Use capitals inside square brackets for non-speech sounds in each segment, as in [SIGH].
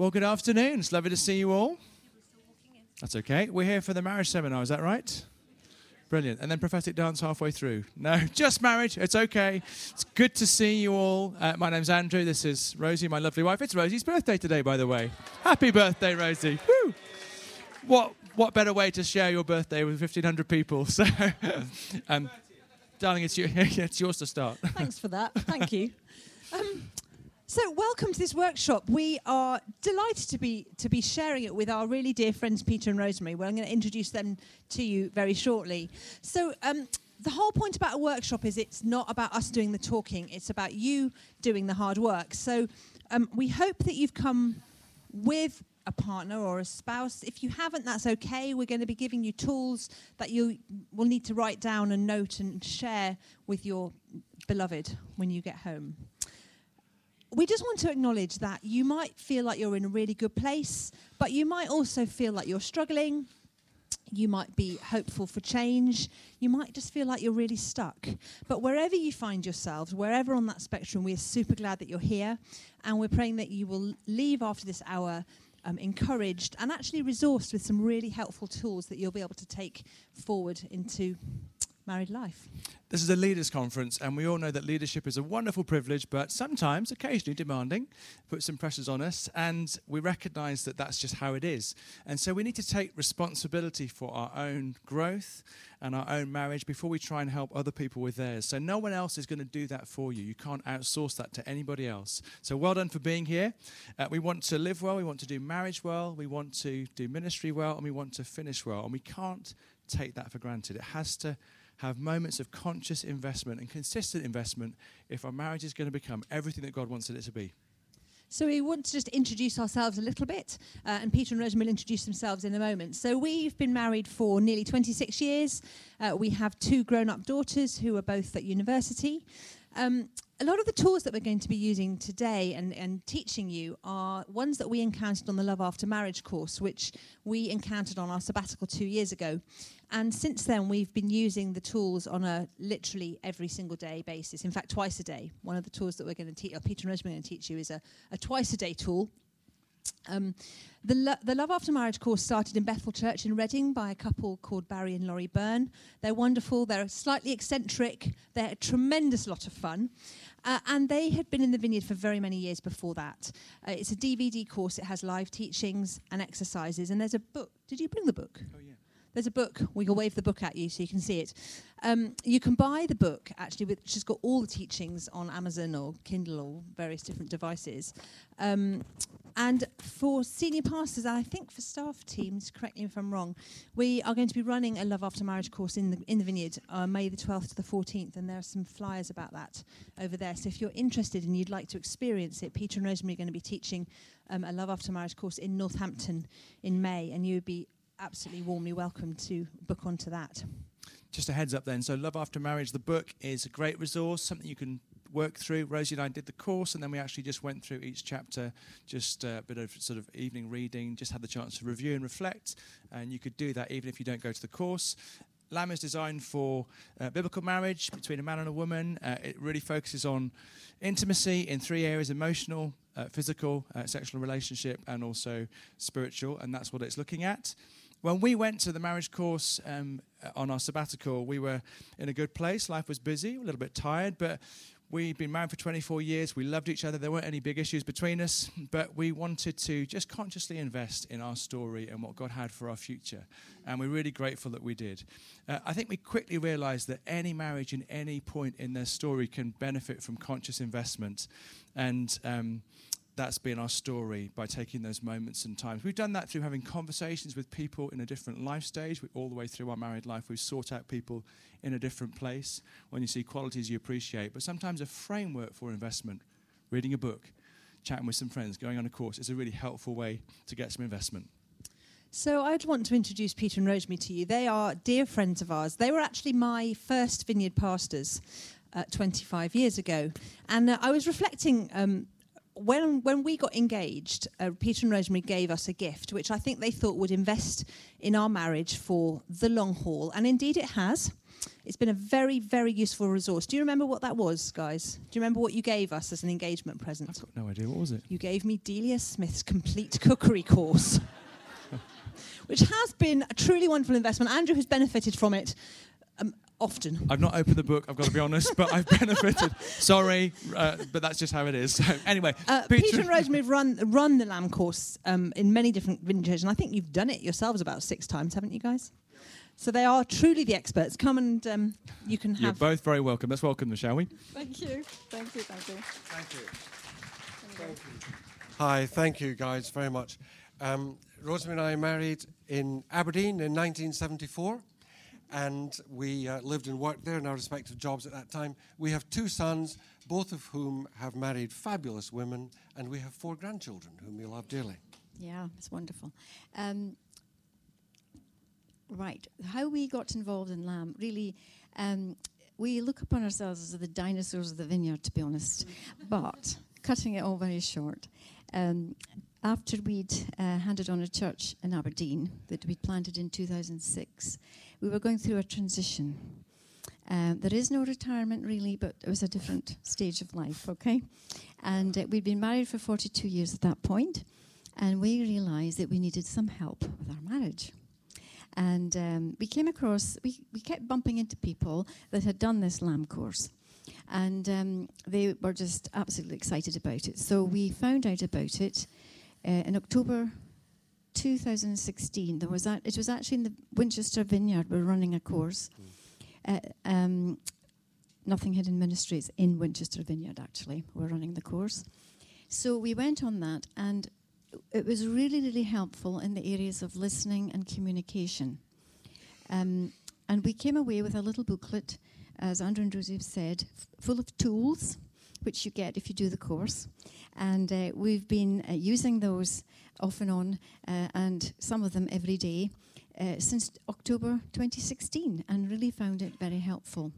Well, good afternoon. It's lovely to see you all. That's okay. We're here for the marriage seminar, is that right? Brilliant. And then prophetic dance halfway through. No, [LAUGHS] just marriage. It's okay. It's good to see you all. Uh, my name's Andrew. This is Rosie, my lovely wife. It's Rosie's birthday today, by the way. Happy birthday, Rosie. Woo! What, what better way to share your birthday with 1,500 people? [LAUGHS] So, um, darling, it's, you, [LAUGHS] it's yours to start. Thanks for that. Thank you. Um, so, welcome to this workshop. We are delighted to be to be sharing it with our really dear friends Peter and Rosemary. Well, I'm going to introduce them to you very shortly. So, um, the whole point about a workshop is it's not about us doing the talking; it's about you doing the hard work. So, um, we hope that you've come with a partner or a spouse. If you haven't, that's okay. We're going to be giving you tools that you will need to write down and note and share with your beloved when you get home we just want to acknowledge that you might feel like you're in a really good place, but you might also feel like you're struggling. You might be hopeful for change. You might just feel like you're really stuck. But wherever you find yourselves, wherever on that spectrum, we're super glad that you're here. And we're praying that you will leave after this hour um, encouraged and actually resourced with some really helpful tools that you'll be able to take forward into married life. This is a leaders' conference, and we all know that leadership is a wonderful privilege, but sometimes, occasionally demanding, puts some pressures on us, and we recognize that that's just how it is. And so we need to take responsibility for our own growth and our own marriage before we try and help other people with theirs. So no one else is going to do that for you. You can't outsource that to anybody else. So well done for being here. Uh, we want to live well, we want to do marriage well, we want to do ministry well, and we want to finish well. And we can't take that for granted. It has to have moments of conscious investment and consistent investment if our marriage is going to become everything that God wants it to be. So we want to just introduce ourselves a little bit, uh, and Peter and Rosemary will introduce themselves in a moment. So we've been married for nearly 26 years. Uh, we have two grown-up daughters who are both at university. Um, a lot of the tools that we're going to be using today and, and teaching you are ones that we encountered on the Love After Marriage course, which we encountered on our sabbatical two years ago. And since then, we've been using the tools on a literally every single day basis. In fact, twice a day. One of the tools that we're going to teach, or Peter and Rosemary are going to teach you, is a, a twice a day tool. Um, the, Lo- the Love After Marriage course started in Bethel Church in Redding by a couple called Barry and Lori Byrne. They're wonderful, they're slightly eccentric, they're a tremendous lot of fun. Uh, and they had been in the vineyard for very many years before that. Uh, it's a DVD course, it has live teachings and exercises, and there's a book. Did you bring the book? Oh, yeah. There's a book. We can wave the book at you so you can see it. Um, you can buy the book actually, which has got all the teachings on Amazon or Kindle or various different devices. Um, and for senior pastors, and I think for staff teams, correct me if I'm wrong, we are going to be running a Love After Marriage course in the, in the Vineyard uh, May the 12th to the 14th, and there are some flyers about that over there. So if you're interested and you'd like to experience it, Peter and Rosemary are going to be teaching um, a Love After Marriage course in Northampton in May, and you would be absolutely warmly welcome to book onto that. Just a heads up then. So, Love After Marriage, the book is a great resource, something you can work through. Rosie and I did the course, and then we actually just went through each chapter, just a bit of sort of evening reading, just had the chance to review and reflect. And you could do that even if you don't go to the course. LAM is designed for uh, biblical marriage between a man and a woman. Uh, it really focuses on intimacy in three areas emotional, uh, physical, uh, sexual relationship, and also spiritual. And that's what it's looking at when we went to the marriage course um, on our sabbatical, we were in a good place. Life was busy, a little bit tired, but we'd been married for 24 years. We loved each other. There weren't any big issues between us, but we wanted to just consciously invest in our story and what God had for our future. And we're really grateful that we did. Uh, I think we quickly realized that any marriage in any point in their story can benefit from conscious investment. And um, that's been our story by taking those moments and times. We've done that through having conversations with people in a different life stage. We, all the way through our married life, we've sought out people in a different place when you see qualities you appreciate. But sometimes a framework for investment, reading a book, chatting with some friends, going on a course, is a really helpful way to get some investment. So I'd want to introduce Peter and Rosemary to you. They are dear friends of ours. They were actually my first vineyard pastors uh, 25 years ago. And uh, I was reflecting um, when when we got engaged, uh, Peter and Rosemary gave us a gift, which I think they thought would invest in our marriage for the long haul, and indeed it has. It's been a very, very useful resource. Do you remember what that was, guys? Do you remember what you gave us as an engagement present? I've got no idea. What was it? You gave me Delia Smith's complete cookery course, [LAUGHS] which has been a truly wonderful investment. Andrew has benefited from it often. I've not opened the book, I've got to be honest, but I've benefited. [LAUGHS] Sorry, uh, but that's just how it is. So, [LAUGHS] anyway, Uh, Peter, and Rosemary have run, run the LAM course um, in many different vintages, and I think you've done it yourselves about six times, haven't you guys? So they are truly the experts. Come and um, you can You're have. both very welcome. Let's welcome them, shall we? Thank you. Thank you. Thank you. Thank you. Hi, thank you guys very much. Um, Rosemary and I married in Aberdeen in 1974, and we uh, lived and worked there in our respective jobs at that time. We have two sons, both of whom have married fabulous women, and we have four grandchildren whom we love dearly. Yeah, it's wonderful. Um, right, how we got involved in LAM, really, um, we look upon ourselves as the dinosaurs of the vineyard, to be honest. [LAUGHS] but cutting it all very short, um, after we'd uh, handed on a church in Aberdeen that we'd planted in 2006, we were going through a transition. Um, there is no retirement really, but it was a different stage of life, okay? And uh, we'd been married for 42 years at that point, and we realized that we needed some help with our marriage. And um, we came across, we, we kept bumping into people that had done this LAM course. And um, they were just absolutely excited about it. So we found out about it uh, in October 2016. There was a, it was actually in the Winchester Vineyard. We're running a course. Uh, um, Nothing Hidden Ministries in Winchester Vineyard, actually. We're running the course. So we went on that, and it was really, really helpful in the areas of listening and communication. Um, and we came away with a little booklet, as Andrew and Joseph said, f- full of tools, which you get if you do the course. And uh, we've been uh, using those off and on, uh, and some of them every day, uh, since October 2016, and really found it very helpful.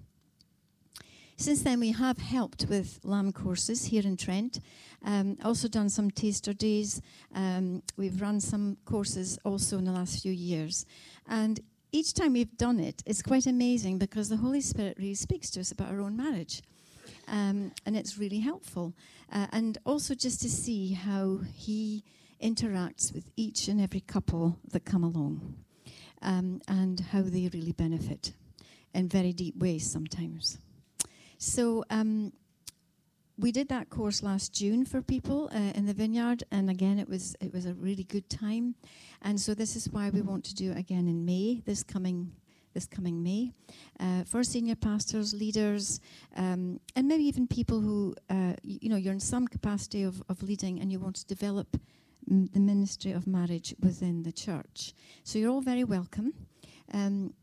Since then, we have helped with LAM courses here in Trent. Um, also done some taster days. Um, we've run some courses also in the last few years. And each time we've done it, it's quite amazing because the Holy Spirit really speaks to us about our own marriage. Um, and it's really helpful. Uh, and also just to see how He interacts with each and every couple that come along um, and how they really benefit in very deep ways sometimes. So um, we did that course last June for people uh, in the vineyard, and again, it was it was a really good time. And so this is why we want to do it again in May, this coming this coming May, uh, for senior pastors, leaders, um, and maybe even people who uh, you know you're in some capacity of, of leading and you want to develop m- the ministry of marriage within the church. So you're all very welcome. Um,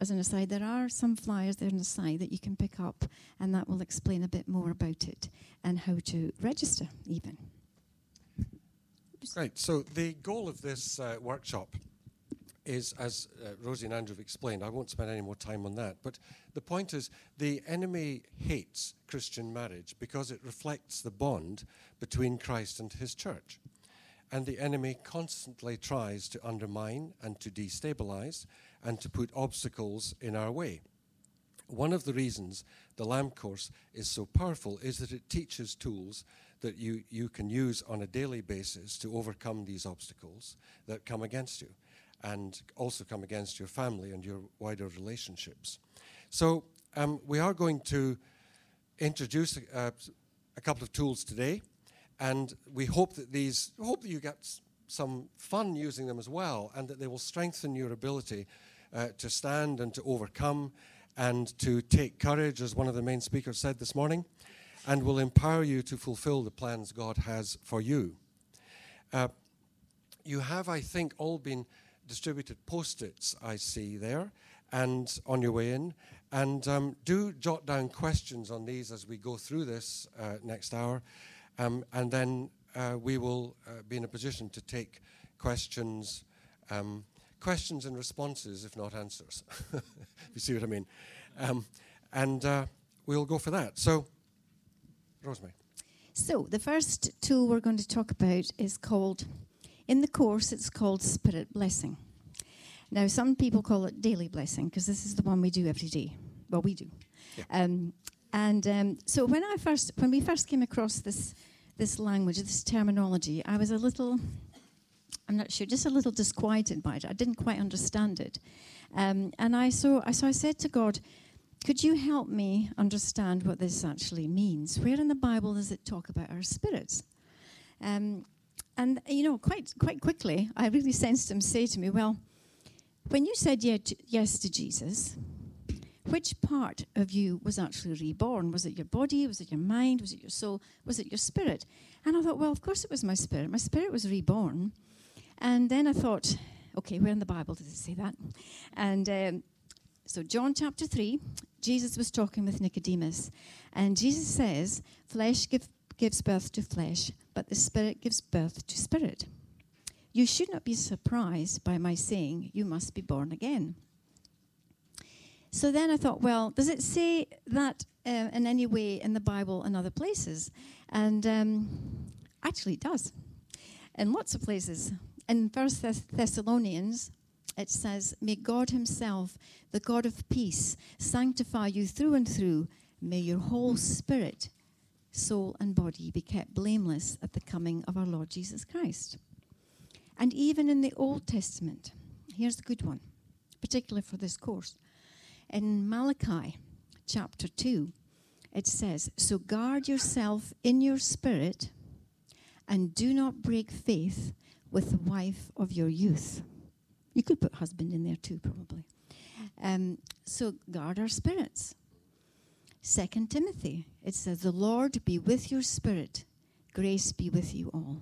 as an aside, there are some flyers there on the side that you can pick up, and that will explain a bit more about it and how to register, even. Right, so the goal of this uh, workshop is, as uh, Rosie and Andrew have explained, I won't spend any more time on that, but the point is the enemy hates Christian marriage because it reflects the bond between Christ and his church. And the enemy constantly tries to undermine and to destabilize and to put obstacles in our way. One of the reasons the LAM course is so powerful is that it teaches tools that you, you can use on a daily basis to overcome these obstacles that come against you and also come against your family and your wider relationships. So, um, we are going to introduce uh, a couple of tools today, and we hope that these hope that you get some fun using them as well, and that they will strengthen your ability uh, to stand and to overcome and to take courage, as one of the main speakers said this morning, and will empower you to fulfill the plans God has for you. Uh, you have, I think, all been distributed post its, I see there, and on your way in. And um, do jot down questions on these as we go through this uh, next hour. Um, and then uh, we will uh, be in a position to take questions, um, questions and responses, if not answers. [LAUGHS] if you see what I mean. Um, and uh, we'll go for that. So, Rosemary. So, the first tool we're going to talk about is called, in the course, it's called Spirit Blessing. Now, some people call it daily blessing because this is the one we do every day. Well, we do. Yeah. Um, and um, so, when I first, when we first came across this, this language, this terminology, I was a little, I'm not sure, just a little disquieted by it. I didn't quite understand it. Um, and I so, I so I said to God, could you help me understand what this actually means? Where in the Bible does it talk about our spirits? Um, and you know, quite quite quickly, I really sensed him say to me, "Well, when you said yes to Jesus, which part of you was actually reborn? Was it your body? Was it your mind? Was it your soul? Was it your spirit?" And I thought, "Well, of course it was my spirit. My spirit was reborn." And then I thought, "Okay, where in the Bible does it say that?" And um, so, John chapter 3, Jesus was talking with Nicodemus, and Jesus says, Flesh give, gives birth to flesh, but the Spirit gives birth to spirit. You should not be surprised by my saying, You must be born again. So then I thought, well, does it say that uh, in any way in the Bible and other places? And um, actually, it does. In lots of places. In First Thess- Thessalonians, it says, May God Himself, the God of peace, sanctify you through and through. May your whole spirit, soul, and body be kept blameless at the coming of our Lord Jesus Christ. And even in the Old Testament, here's the good one, particularly for this course. In Malachi chapter 2, it says, So guard yourself in your spirit and do not break faith with the wife of your youth. You could put husband in there too, probably. Um, so guard our spirits. Second Timothy, it says, The Lord be with your spirit, grace be with you all.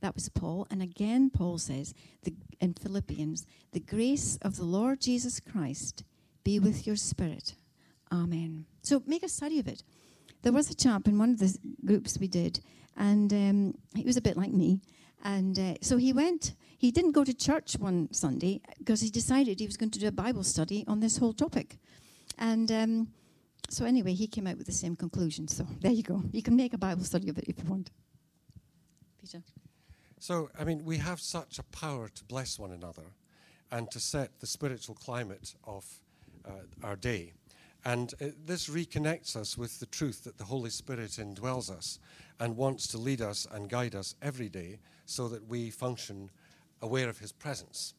That was Paul. And again, Paul says the, in Philippians, The grace of the Lord Jesus Christ be with your spirit. Amen. So make a study of it. There was a chap in one of the groups we did, and um, he was a bit like me. And uh, so he went he didn't go to church one Sunday because he decided he was going to do a Bible study on this whole topic. And um, so, anyway, he came out with the same conclusion. So, there you go. You can make a Bible study of it if you want. Peter. So, I mean, we have such a power to bless one another and to set the spiritual climate of our day. And uh, this reconnects us with the truth that the Holy Spirit indwells us and wants to lead us and guide us every day so that we function aware of his presence.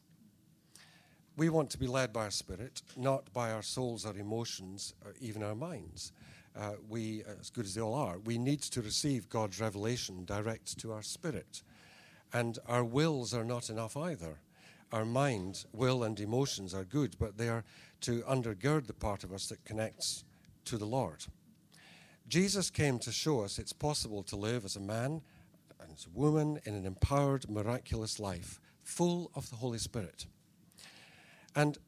We want to be led by our spirit, not by our souls our emotions or even our minds. Uh, we, as good as they all are, we need to receive God's revelation direct to our spirit. And our wills are not enough either. Our mind, will, and emotions are good, but they are to undergird the part of us that connects to the Lord. Jesus came to show us it's possible to live as a man and as a woman in an empowered, miraculous life full of the Holy Spirit. And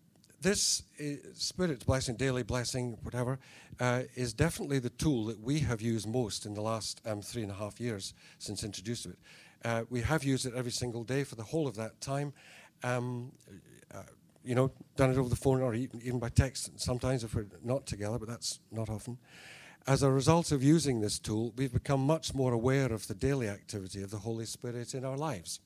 this uh, Spirit blessing, daily blessing, whatever, uh, is definitely the tool that we have used most in the last um, three and a half years since introducing it. Uh, we have used it every single day for the whole of that time. Um, uh, you know, done it over the phone or even, by text sometimes if we're not together, but that's not often. As a result of using this tool, we've become much more aware of the daily activity of the Holy Spirit in our lives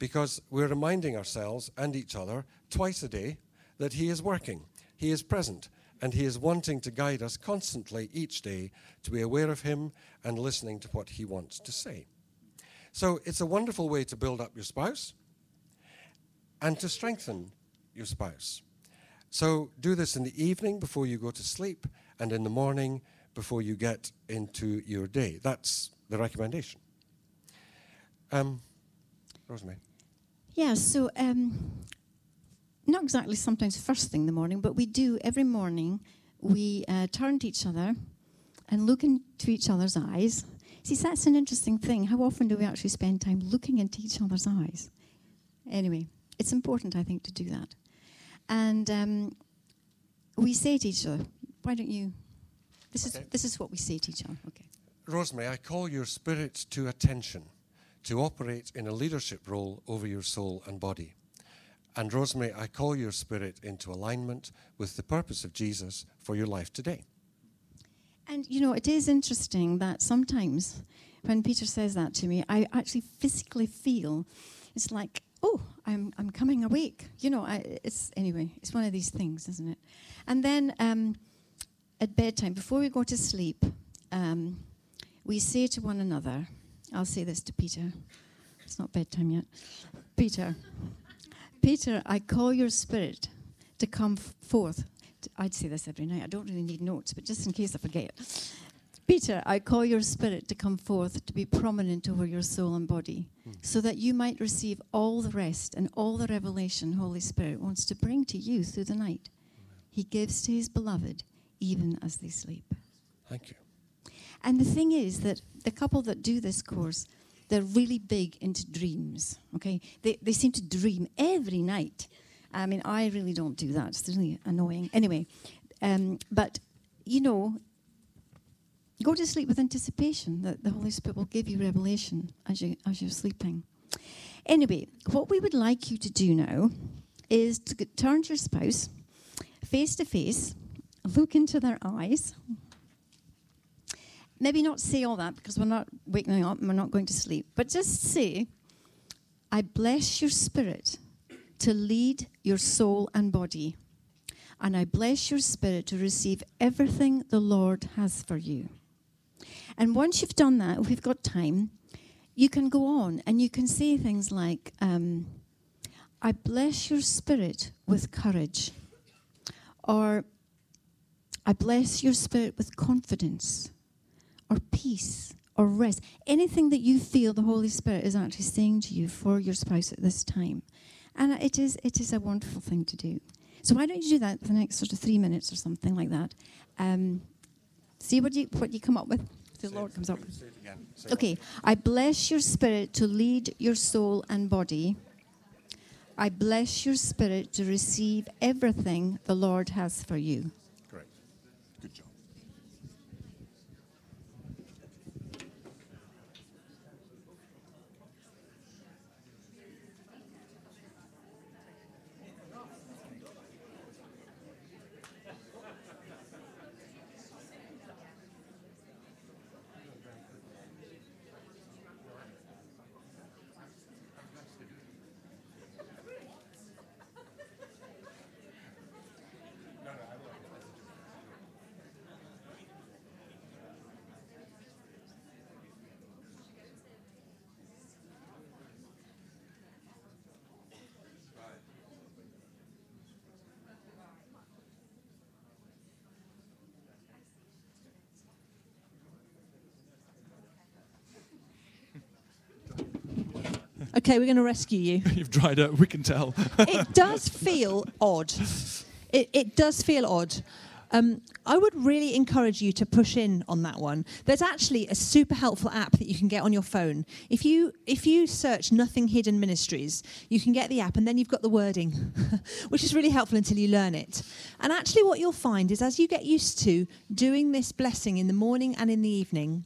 because we're reminding ourselves and each other twice a day that He is working, He is present, and He is wanting to guide us constantly each day to be aware of Him and listening to what He wants to say. So it's a wonderful way to build up your spouse and to strengthen your spouse. So do this in the evening before you go to sleep and in the morning before you get into your day. That's the recommendation. Um, Rosemary. Yeah, so um, not exactly sometimes first thing in the morning, but we do every morning. We uh, turn to each other and look into each other's eyes. See, that's an interesting thing. How often do we actually spend time looking into each other's eyes? Anyway, it's important, I think, to do that. And um, we say to each other, "Why don't you?" This okay. is this is what we say to each other. Okay. Rosemary, I call your spirit to attention to operate in a leadership role over your soul and body. And Rosemary, I call your spirit into alignment with the purpose of Jesus for your life today. And you know, it is interesting that sometimes when Peter says that to me, I actually physically feel it's like, oh, I'm, I'm coming awake. You know, I, it's anyway, it's one of these things, isn't it? And then um, at bedtime, before we go to sleep, um, we say to one another, I'll say this to Peter. It's not bedtime yet. Peter, Peter, I call your spirit to come forth. I'd say this every night. I don't really need notes, but just in case I forget. Peter, I call your spirit to come forth to be prominent over your soul and body, mm. so that you might receive all the rest and all the revelation Holy Spirit wants to bring to you through the night. He gives to his beloved even as they sleep. Thank you. And the thing is that the couple that do this course, they're really big into dreams. Okay, they they seem to dream every night. I mean, I really don't do that. It's really annoying. Anyway, um, but you know, go to sleep with anticipation that the Holy Spirit will give you revelation as you as you're sleeping. Anyway, what we would like you to do now is to turn to your spouse face to face, look into their eyes maybe not say all that because we're not waking up and we're not going to sleep, but just say, I bless your spirit to lead your soul and body. And I bless your spirit to receive everything the Lord has for you. And once you've done that, if we've got time, you can go on and you can say things like, um, I bless your spirit with courage. Or, I bless your spirit with confidence or peace or rest, anything that you feel the Holy Spirit is actually saying to you for your spouse at this time. And it is, it is a wonderful thing to do. So why don't you do that for the next sort of three minutes or something like that? Um, see what you, what you come up with. The Lord comes up. Okay, I bless your spirit to lead your soul and body. I bless your spirit to receive everything the Lord has for you. Okay, we're going to rescue you. [LAUGHS] You've dried up, we can tell. it does feel odd. It, it does feel odd. Um, I would really encourage you to push in on that one. There's actually a super helpful app that you can get on your phone. If you if you search Nothing Hidden Ministries, you can get the app, and then you've got the wording, [LAUGHS] which is really helpful until you learn it. And actually, what you'll find is as you get used to doing this blessing in the morning and in the evening,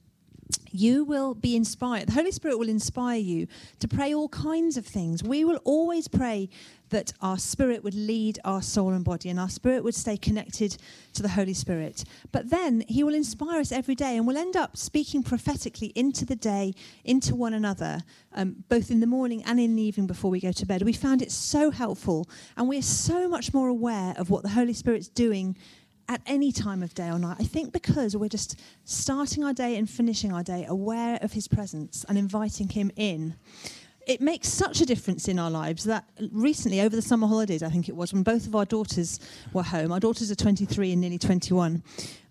you will be inspired. The Holy Spirit will inspire you to pray all kinds of things. We will always pray that our spirit would lead our soul and body and our spirit would stay connected to the Holy Spirit. But then He will inspire us every day and we'll end up speaking prophetically into the day, into one another, um, both in the morning and in the evening before we go to bed. We found it so helpful and we're so much more aware of what the Holy Spirit's doing at any time of day or night. I think because we're just starting our day and finishing our day aware of his presence and inviting him in. It makes such a difference in our lives that recently, over the summer holidays, I think it was, when both of our daughters were home, our daughters are 23 and nearly 21,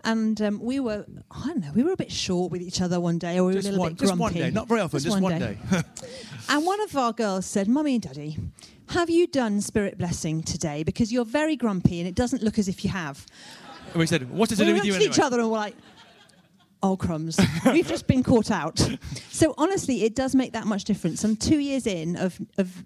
and um, we were, I don't know, we were a bit short with each other one day, or we just were a little one, bit grumpy. Just one day, not very often, just, just one, one, day. day. [LAUGHS] [LAUGHS] and one of our girls said, Mummy and Daddy, have you done spirit blessing today? Because you're very grumpy and it doesn't look as if you have. And we said, "What does it we do with you anyway?" each other and we're like, "Oh crumbs, we've just been caught out." So honestly, it does make that much difference. I'm two years in of of,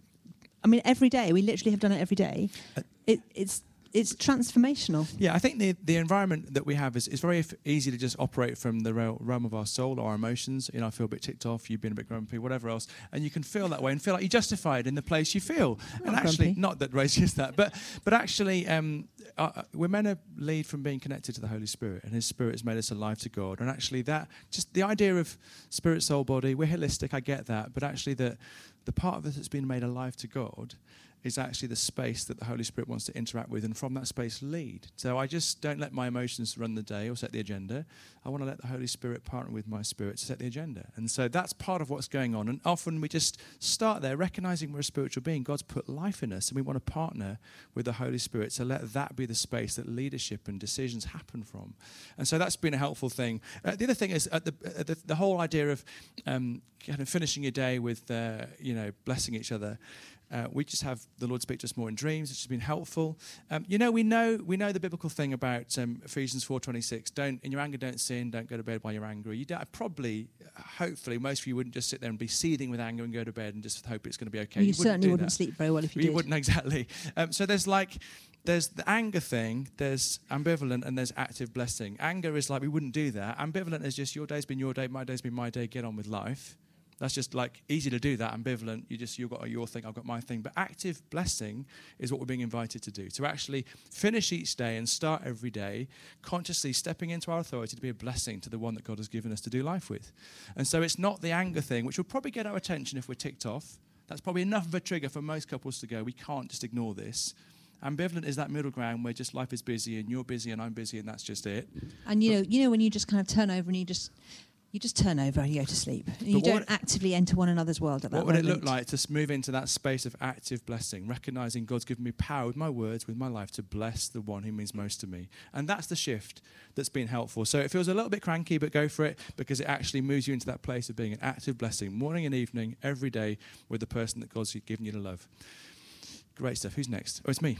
I mean, every day we literally have done it every day. Uh, it, it's it's transformational. Yeah, I think the, the environment that we have is, is very f- easy to just operate from the realm of our soul, our emotions. You know, I feel a bit ticked off, you've been a bit grumpy, whatever else. And you can feel that way and feel like you're justified in the place you feel. Not and actually, grumpy. not that Rosie is that, but, but actually, um, uh, uh, we're meant to lead from being connected to the Holy Spirit, and His Spirit has made us alive to God. And actually, that just the idea of spirit, soul, body, we're holistic, I get that, but actually, the, the part of us that's been made alive to God is actually the space that the Holy Spirit wants to interact with and from that space lead. So I just don't let my emotions run the day or set the agenda. I want to let the Holy Spirit partner with my spirit to set the agenda. And so that's part of what's going on. And often we just start there, recognizing we're a spiritual being. God's put life in us, and we want to partner with the Holy Spirit to let that be the space that leadership and decisions happen from. And so that's been a helpful thing. Uh, the other thing is the, uh, the, the whole idea of um, kind of finishing your day with, uh, you know, blessing each other. Uh, we just have the Lord speak to us more in dreams, which has been helpful. Um, you know, we know we know the biblical thing about um, Ephesians four twenty six. Don't in your anger, don't sin. Don't go to bed while you're angry. You don't, probably, hopefully, most of you wouldn't just sit there and be seething with anger and go to bed and just hope it's going to be okay. you, wouldn't certainly wouldn't that. sleep very well if you, You did. wouldn't [LAUGHS] exactly. Um, so there's like there's the anger thing, there's ambivalent, and there's active blessing. Anger is like we wouldn't do that. Ambivalent is just your day's been your day, my day's been my day. Get on with life. That's just like easy to do that. Ambivalent, you just you've got your thing, I've got my thing. But active blessing is what we're being invited to do. To actually finish each day and start every day consciously stepping into our authority to be a blessing to the one that God has given us to do life with. And so it's not the anger thing, which will probably get our attention if we're ticked off. That's probably enough of a trigger for most couples to go, we can't just ignore this. Ambivalent is that middle ground where just life is busy and you're busy and I'm busy and that's just it. And you know, you know when you just kind of turn over and you just you just turn over and you go to sleep. You don't actively enter one another's world at that What would it moment. look like to move into that space of active blessing, recognizing God's given me power with my words, with my life to bless the one who means most to me? And that's the shift that's been helpful. So it feels a little bit cranky, but go for it because it actually moves you into that place of being an active blessing, morning and evening, every day, with the person that God's given you to love. Great stuff. Who's next? Oh, it's me.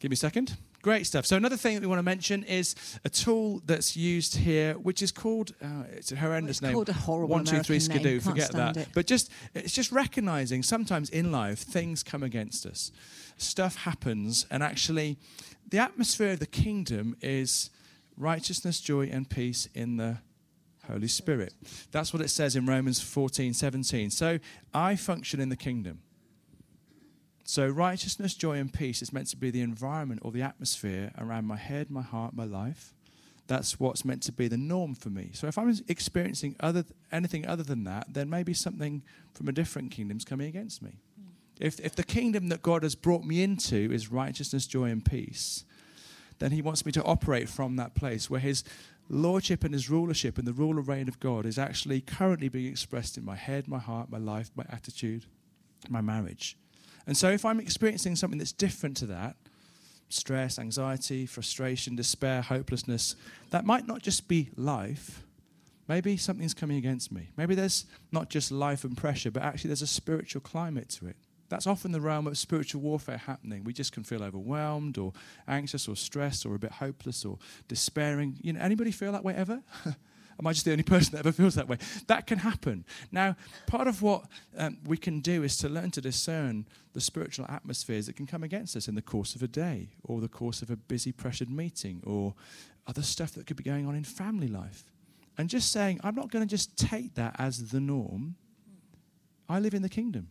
Give me a second. Great stuff. So another thing that we want to mention is a tool that's used here, which is called uh, it's a horrendous It's name. called a horrible One, two, three, American name. skidoo. Can't Forget that. it. But just it's just recognizing sometimes in life things come against us, stuff happens, and actually, the atmosphere of the kingdom is righteousness, joy, and peace in the Holy Spirit. That's what it says in Romans 14, 17. So I function in the kingdom. So, righteousness, joy, and peace is meant to be the environment or the atmosphere around my head, my heart, my life. That's what's meant to be the norm for me. So, if I'm experiencing other, anything other than that, then maybe something from a different kingdom's coming against me. If, if the kingdom that God has brought me into is righteousness, joy, and peace, then He wants me to operate from that place where His lordship and His rulership and the rule and reign of God is actually currently being expressed in my head, my heart, my life, my attitude, my marriage. And so if I'm experiencing something that's different to that, stress, anxiety, frustration, despair, hopelessness, that might not just be life. Maybe something's coming against me. Maybe there's not just life and pressure, but actually there's a spiritual climate to it. That's often the realm of spiritual warfare happening. We just can feel overwhelmed or anxious or stressed or a bit hopeless or despairing. You know, anybody feel that way ever? [LAUGHS] Am I just the only [LAUGHS] person that ever feels that way? That can happen. Now, part of what um, we can do is to learn to discern the spiritual atmospheres that can come against us in the course of a day or the course of a busy, pressured meeting or other stuff that could be going on in family life. And just saying, I'm not going to just take that as the norm. I live in the kingdom.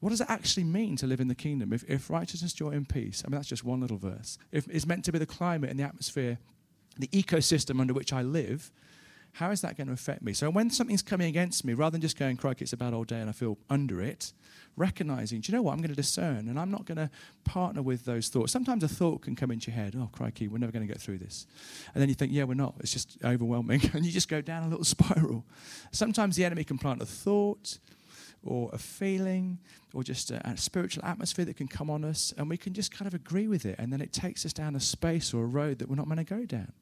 What does it actually mean to live in the kingdom? If, if righteousness, joy, and peace, I mean, that's just one little verse. If it's meant to be the climate and the atmosphere, the ecosystem under which I live, how is that going to affect me? So when something's coming against me, rather than just going, crikey, it's a bad old day and I feel under it, recognizing, do you know what? I'm going to discern and I'm not going to partner with those thoughts. Sometimes a thought can come into your head, oh, crikey, we're never going to get through this. And then you think, yeah, we're not. It's just overwhelming. [LAUGHS] and you just go down a little [LAUGHS] spiral. Sometimes the enemy can plant a thought or a feeling or just a, a, spiritual atmosphere that can come on us and we can just kind of agree with it and then it takes us down a space or a road that we're not meant to go down.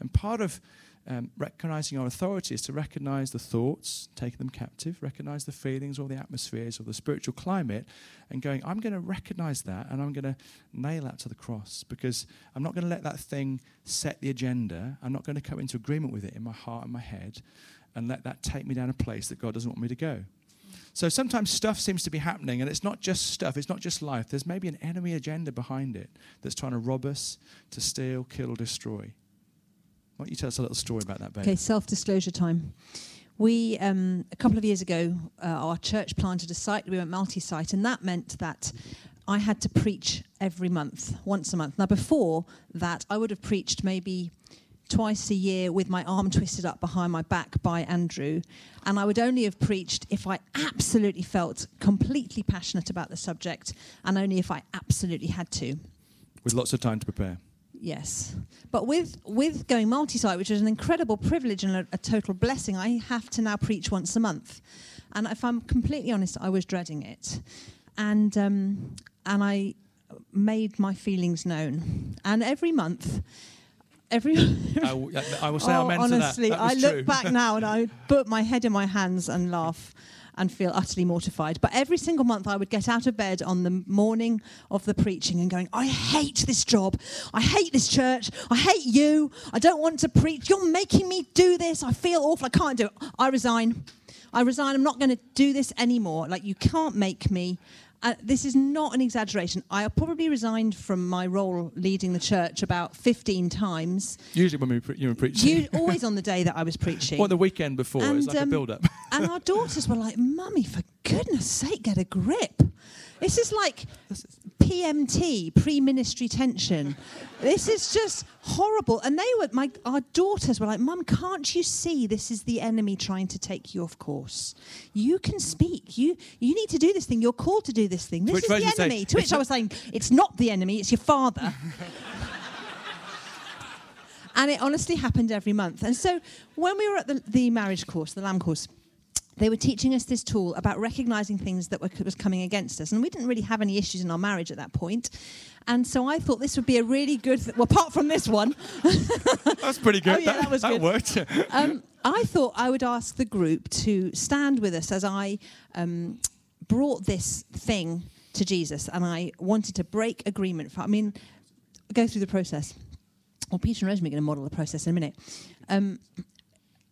And part of um, recognizing our authority is to recognize the thoughts take them captive recognize the feelings or the atmospheres or the spiritual climate and going i'm going to recognize that and i'm going to nail that to the cross because i'm not going to let that thing set the agenda. I'm not going to come into agreement with it in my heart and my head and let that take me down a place that god doesn't want me to go So sometimes stuff seems to be happening, and it's not just stuff, it's not just life. There's maybe an enemy agenda behind it that's trying to rob us, to steal, kill, or destroy. Why don't you tell us a little story about that, babe? Okay, self disclosure time. We, um, a couple of years ago, uh, our church planted a site. We went multi site, and that meant that I had to preach every month, once a month. Now, before that, I would have preached maybe twice a year with my arm twisted up behind my back by Andrew. And I would only have preached if I absolutely felt completely passionate about the subject and only if I absolutely had to. With lots of time to prepare. Yes. But with, with going multi site, which is an incredible privilege and a, a total blessing, I have to now preach once a month. And if I'm completely honest, I was dreading it. And, um, and I made my feelings known. And every month, every [COUGHS] [LAUGHS] I, w- I will say oh, amen honestly, to that. that I was look true. back [LAUGHS] now and I put my head in my hands and laugh and feel utterly mortified. But every single month, I would get out of bed on the morning of the preaching and going, I hate this job. I hate this church. I hate you. I don't want to preach. You're making me do this. I feel awful. I can't do it. I resign. I resign. I'm not going to do this anymore. Like, you can't make me. Uh, this is not an exaggeration. I probably resigned from my role leading the church about 15 times. Usually when we pre- you were preaching. You, always on the day that I was preaching. [LAUGHS] What the weekend before? it was like um, a build-up. [LAUGHS] and our daughters were like, Mummy, for goodness sake, get a grip. This is like PMT, pre-ministry tension. This is just horrible. And they were, my, our daughters were like, Mum, can't you see this is the enemy trying to take you off course? You can speak. You, you need to do this thing. You're called to do this thing. This which is the say, enemy. to which I was saying, it's not the enemy, it's your father. [LAUGHS] And it honestly happened every month. And so when we were at the, the marriage course, the LAM course, they were teaching us this tool about recognizing things that were, was coming against us. And we didn't really have any issues in our marriage at that point. And so I thought this would be a really good, th- well, apart from this one, [LAUGHS] That's pretty good. Oh, yeah, that was that good. worked. [LAUGHS] um, I thought I would ask the group to stand with us as I um, brought this thing to Jesus. And I wanted to break agreement. For, I mean, go through the process. Well, Peter and Rosemary are going to model the process in a minute. Um,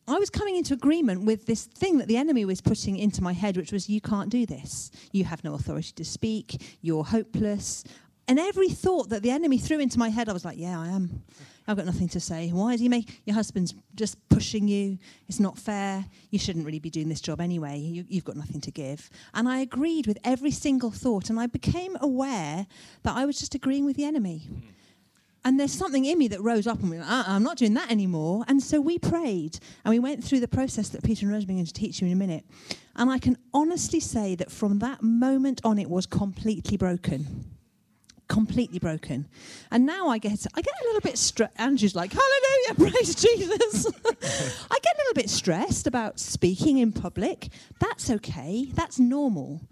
I was coming into agreement with this thing that the enemy was putting into my head, which was, you can't do this. You have no authority to speak. You're hopeless. And every thought that the enemy threw into my head, I was like, yeah, I am. I've got nothing to say. Why is he make your husband's just pushing you? It's not fair. You shouldn't really be doing this job anyway. You, you've got nothing to give. And I agreed with every single thought, and I became aware that I was just agreeing with the enemy. Hmm. And there's something in me that rose up and went, uh I'm not doing that anymore. And so we prayed and we went through the process that Peter and Rosemary are going to teach you in a minute. And I can honestly say that from that moment on, it was completely broken. Completely broken. And now I get I get a little bit stressed. Andrew's like, Hallelujah, [LAUGHS] praise Jesus. [LAUGHS] I get a little bit stressed about speaking in public. That's okay. That's normal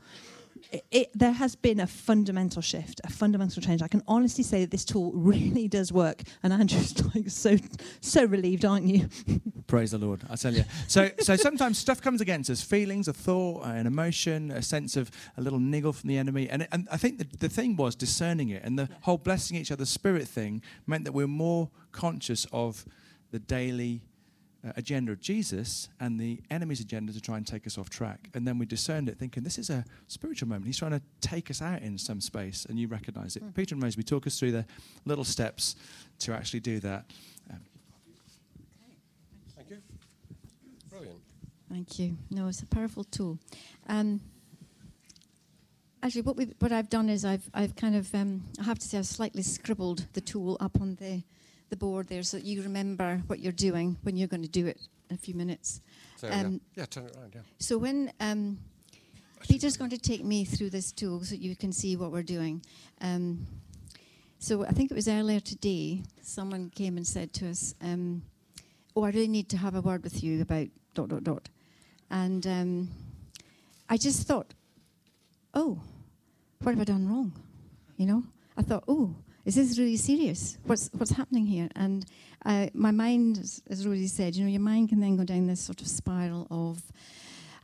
it, there has been a fundamental shift, a fundamental change. I can honestly say that this tool [LAUGHS] really does work. And Andrew's like so so relieved, aren't you? [LAUGHS] Praise the Lord, I tell you. So, so sometimes stuff comes against us: feelings, a thought, an emotion, a sense of a little niggle from the enemy. And, and I think the, the thing was discerning it, and the whole blessing each other spirit thing meant that we're more conscious of the daily uh, agenda of Jesus and the enemy's agenda to try and take us off track. And then we discerned it, thinking this is a spiritual moment. He's trying to take us out in some space, and you recognise it. Peter and Rosemary, talk us through the little steps to actually do that. Um, Thank you. Brilliant. Thank you. No, it's a powerful tool. Um, actually, what we what I've done is I've I've kind of um, I have to say I've slightly scribbled the tool up on the the board there so that you remember what you're doing when you're going to do it in a few minutes. So, yeah. Um, yeah, turn it around, yeah. So when um, Peter's going to take me through this tool so you can see what we're doing. Um, so I think it was earlier today, someone came and said to us, um, "Oh, I really need to have a word with you about dot dot dot," and um, I just thought, "Oh, what have I done wrong?" You know, I thought, "Oh." Is this really serious? What's what's happening here? And uh, my mind, as, Rosie said, you know, your mind can then go down this sort of spiral of,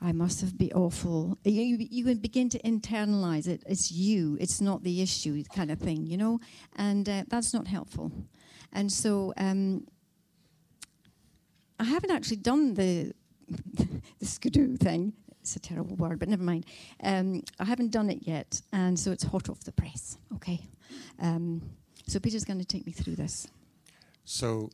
I must have been awful. You, you, you can begin to internalize it. It's you. It's not the issue, kind of thing, you know. And uh, that's not helpful. And so um, I haven't actually done the [LAUGHS] the skidoo thing it's a terrible word, but never mind. Um, I haven't done it yet, and so it's hot off the press. Okay. Um, so Peter's going to take me through this. So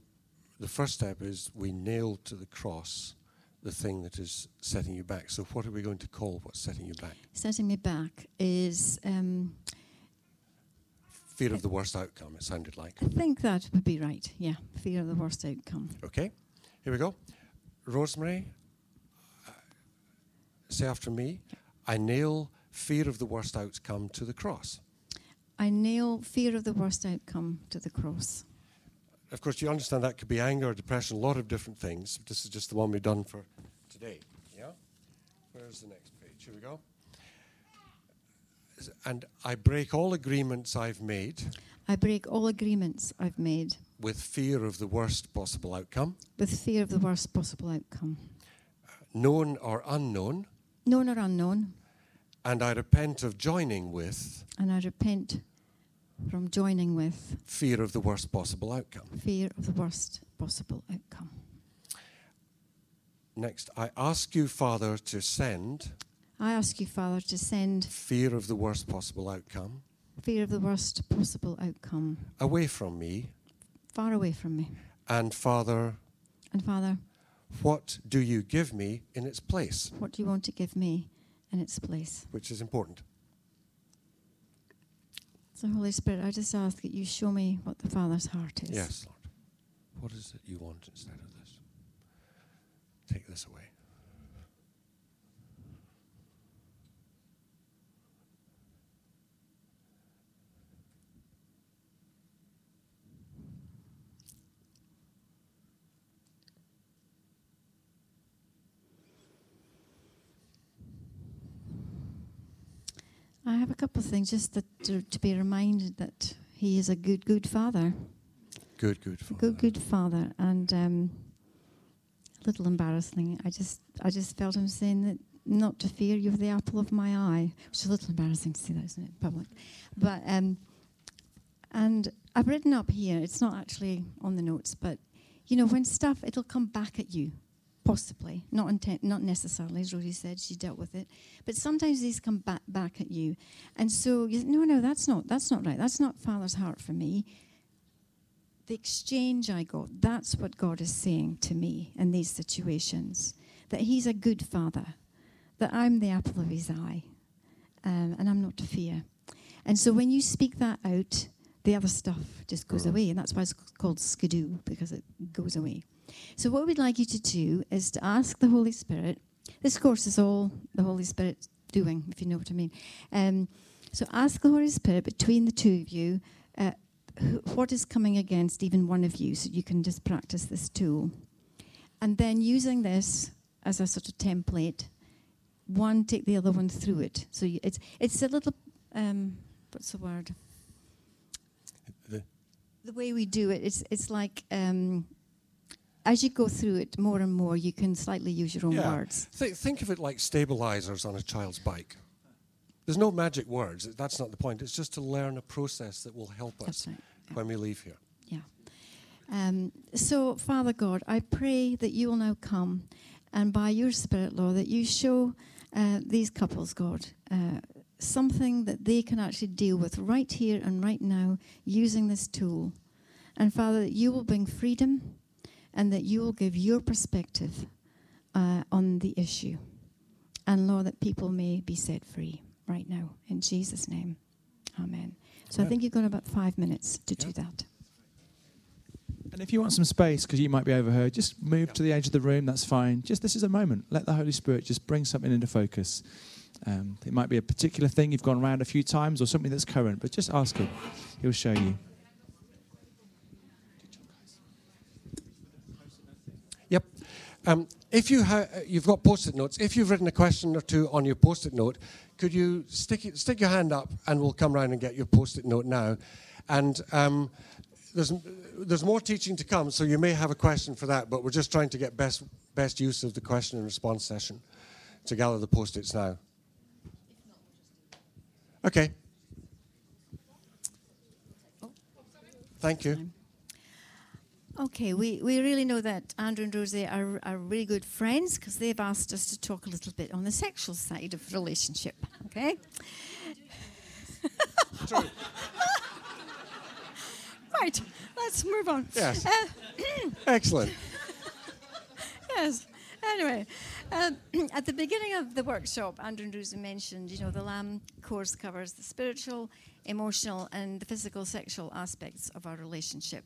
the first step is we nail to the cross the thing that is setting you back. So what are we going to call what's setting you back? Setting me back is, um, Fear of the worst outcome, it sounded like. I think that would be right. Yeah, fear of the worst outcome. Okay, here we go. Rosemary, uh, say after me I nail fear of the worst outcome to the cross. I nail fear of the worst outcome to the cross. Of course, you understand that could be anger, depression, a lot of different things. This is just the one we've done for today. Yeah? Where's the next page? Here we go. And I break all agreements I've made I break all agreements I've made with fear of the worst possible outcome, with fear of the worst possible outcome, known or unknown, known or unknown, and I repent of joining with and I repent from joining with fear of the worst possible outcome. fear of the worst possible outcome. Next, I ask you, Father, to send I ask you, Father, to send fear of the worst possible outcome fear of the worst possible outcome away from me. far away from me. And Father, And Father, what do you give me in its place? what do you want to give me in its place? Which is important. So, Holy Spirit, I just ask that you show me what the Father's heart is. Yes, Lord. What is it you want instead of this? Take this away. I have a couple of things just that to, to be reminded that He is a good, good Father. Good, good. Father. good, good Father. And um, a little embarrassing. I just, I just felt Him saying that not to fear you are the apple of my eye, which is a little embarrassing to say that, isn't it, in public? But um, and I've written up here. It's not actually on the notes, but you know, when stuff it'll come back at you, possibly not intent, not necessarily. As Rosie said, she dealt with it, but sometimes these come back back at you, and so you no, no, that's not that's not right. That's not Father's heart for me. The exchange I got, that's what God is saying to me in these situations. That He's a good Father, that I'm the apple of His eye, um, and I'm not to fear. And so when you speak that out, the other stuff just goes Mhm. away. And that's why it's called skidoo, because it goes away. So what we'd like you to do is to ask the Holy Spirit. This course is all the Holy Spirit doing, if you know what I mean. Um, so ask the Holy Spirit between the two of you uh, wh- what is coming against even one of you, so you can just practice this tool. And then using this as a sort of template, one take the other one through it. So you, it's it's a little um, what's the word? The- the way we do it, it's it's like um, as you go through it more and more, you can slightly use your own Yeah. words. Th- think of it like stabilizers on a child's bike. There's no magic words. That's not the point. It's just to learn a process that will help us right. when we leave here. Um, so, Father God, I pray that you will now come and by your Spirit, Lord, that you show uh, these couples, God, uh, something that they can actually deal with right here and right now using this tool. And Father, that you will bring freedom and that you will give your perspective uh, on the issue. And Lord, that people may be set free right now. In Jesus' name. Amen. So I think you've got about five minutes to do that. And if you want some space, because you might be overheard, just move Yeah. to the edge of the room. That's fine. Just this is a moment. Let the Holy Spirit just bring something into focus. Um, it might be a particular thing you've gone around a few times, or something that's current. But just ask Him; He'll show you. Um, if you ha- you've got post-it notes, if you've written a question or two on your post-it note, could you stick it, stick your hand up and we'll come round and get your post-it note now. And um, there's there's more teaching to come, so you may have a question for that. But we're just trying to get best best use of the question and response session to gather the post-its now. Okay. Thank you. Okay, we, we really know that Andrew and Rosie are, are really good friends because they've asked us to talk a little bit on the sexual side of relationship. Okay? [LAUGHS] right, let's move on. Yes. Uh, [CLEARS THROAT] Excellent. [LAUGHS] yes. Anyway, um, [CLEARS THROAT] at the beginning of the workshop, Andrew and Rosie mentioned, you know, the LAM course covers the spiritual, emotional, and the physical sexual aspects of our relationship.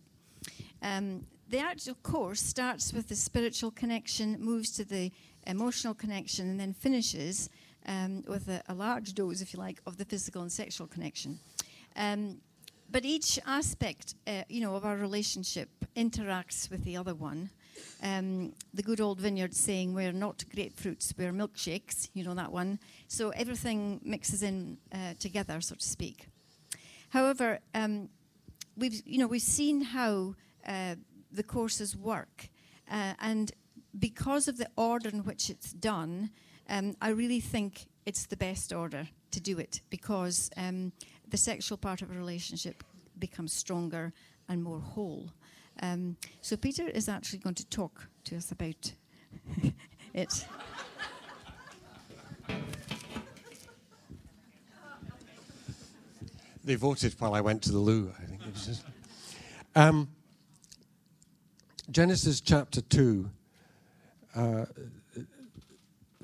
Um, the actual course starts with the spiritual connection, moves to the emotional connection, and then finishes um, with a, a, large dose, if you like, of the physical and sexual connection. Um, but each aspect, uh, you know, of our relationship interacts with the other one. Um, the good old vineyard saying, "We're not grapefruits, we're milkshakes." You know that one. So everything mixes in uh, together, so to speak. However, um, we've you know we've seen how the courses work, uh, and because of the order in which it's done, um, I really think it's the best order to do it because um, the sexual part of a relationship becomes stronger and more whole. Um, so Peter is actually going to talk to us about [LAUGHS] it. They voted while I went to the loo. I think it was just. Um, Genesis chapter two, uh,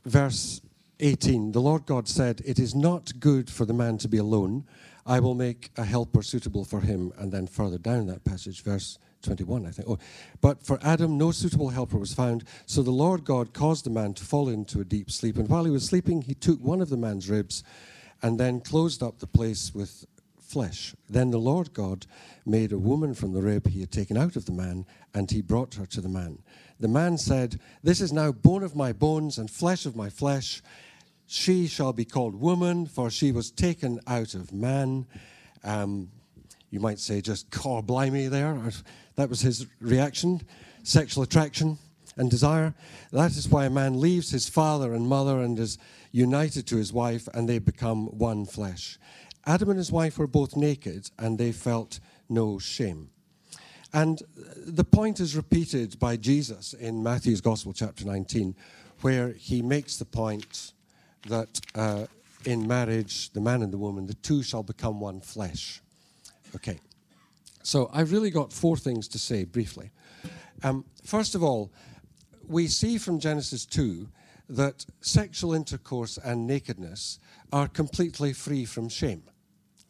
verse 18. The Lord God said, "It is not good for the man to be alone. I will make a helper suitable for him." And then further down that passage, verse 21, I think. Oh, but for Adam, no suitable helper was found. So the Lord God caused the man to fall into a deep sleep. And while he was sleeping, he took one of the man's ribs and then closed up the place with flesh. Then the Lord God made a woman from the rib he had taken out of the man, and he brought her to the man. The man said, This is now bone of my bones and flesh of my flesh. She shall be called woman, for she was taken out of man. Um, you might say, just, oh, blimey, there. That was his reaction sexual attraction and desire. That is why a man leaves his father and mother and is united to his wife, and they become one flesh. Adam and his wife were both naked, and they felt no shame. And the point is repeated by Jesus in Matthew's Gospel, chapter 19, where he makes the point that uh, in marriage, the man and the woman, the two shall become one flesh. Okay. So I've really got four things to say briefly. Um, first of all, we see from Genesis 2 that sexual intercourse and nakedness are completely free from shame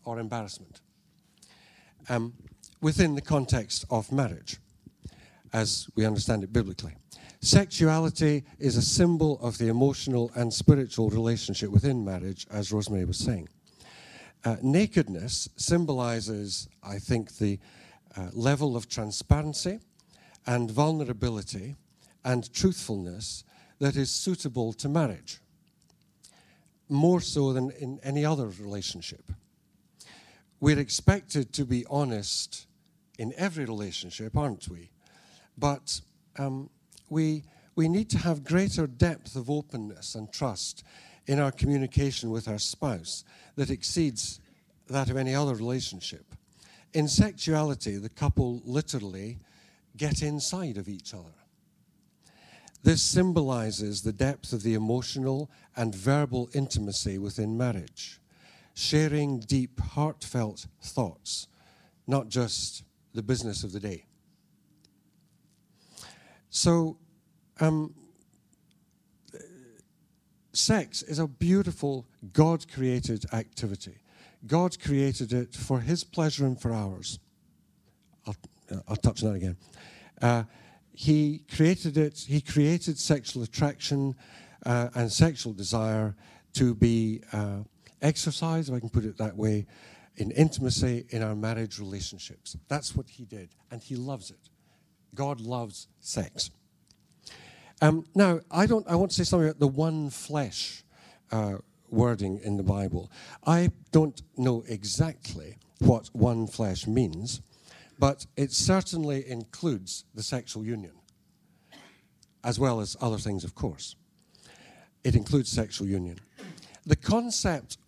or embarrassment um, within the context of marriage, as we understand it biblically. Sexuality is a symbol of the emotional and spiritual relationship within marriage, as Rosemary was saying. Uh, nakedness symbolizes, I think, the uh, level of transparency and vulnerability and truthfulness that is suitable to marriage, more so than in any other relationship. We're expected to be honest in every relationship, aren't we? But um, we, we need to have greater depth of openness and trust in our communication with our spouse that exceeds that of any other relationship. In sexuality, the couple literally get inside of each other. This symbolizes the depth of the emotional and verbal intimacy within marriage, sharing deep, heartfelt thoughts, not just the business of the day. So, um, sex is a beautiful God created activity. God created it for His pleasure and for ours. I'll, I'll touch on that again. Uh, he created it, He created sexual attraction uh, and sexual desire to be uh, exercised, if I can put it that way, in intimacy in our marriage relationships. That's what He did, and He loves it. God loves sex. Um, now, I don't. I want to say something about the one flesh uh, wording in the Bible. I don't know exactly what one flesh means, but it certainly includes the sexual union, as well as other things, of course. It includes sexual union. The concept,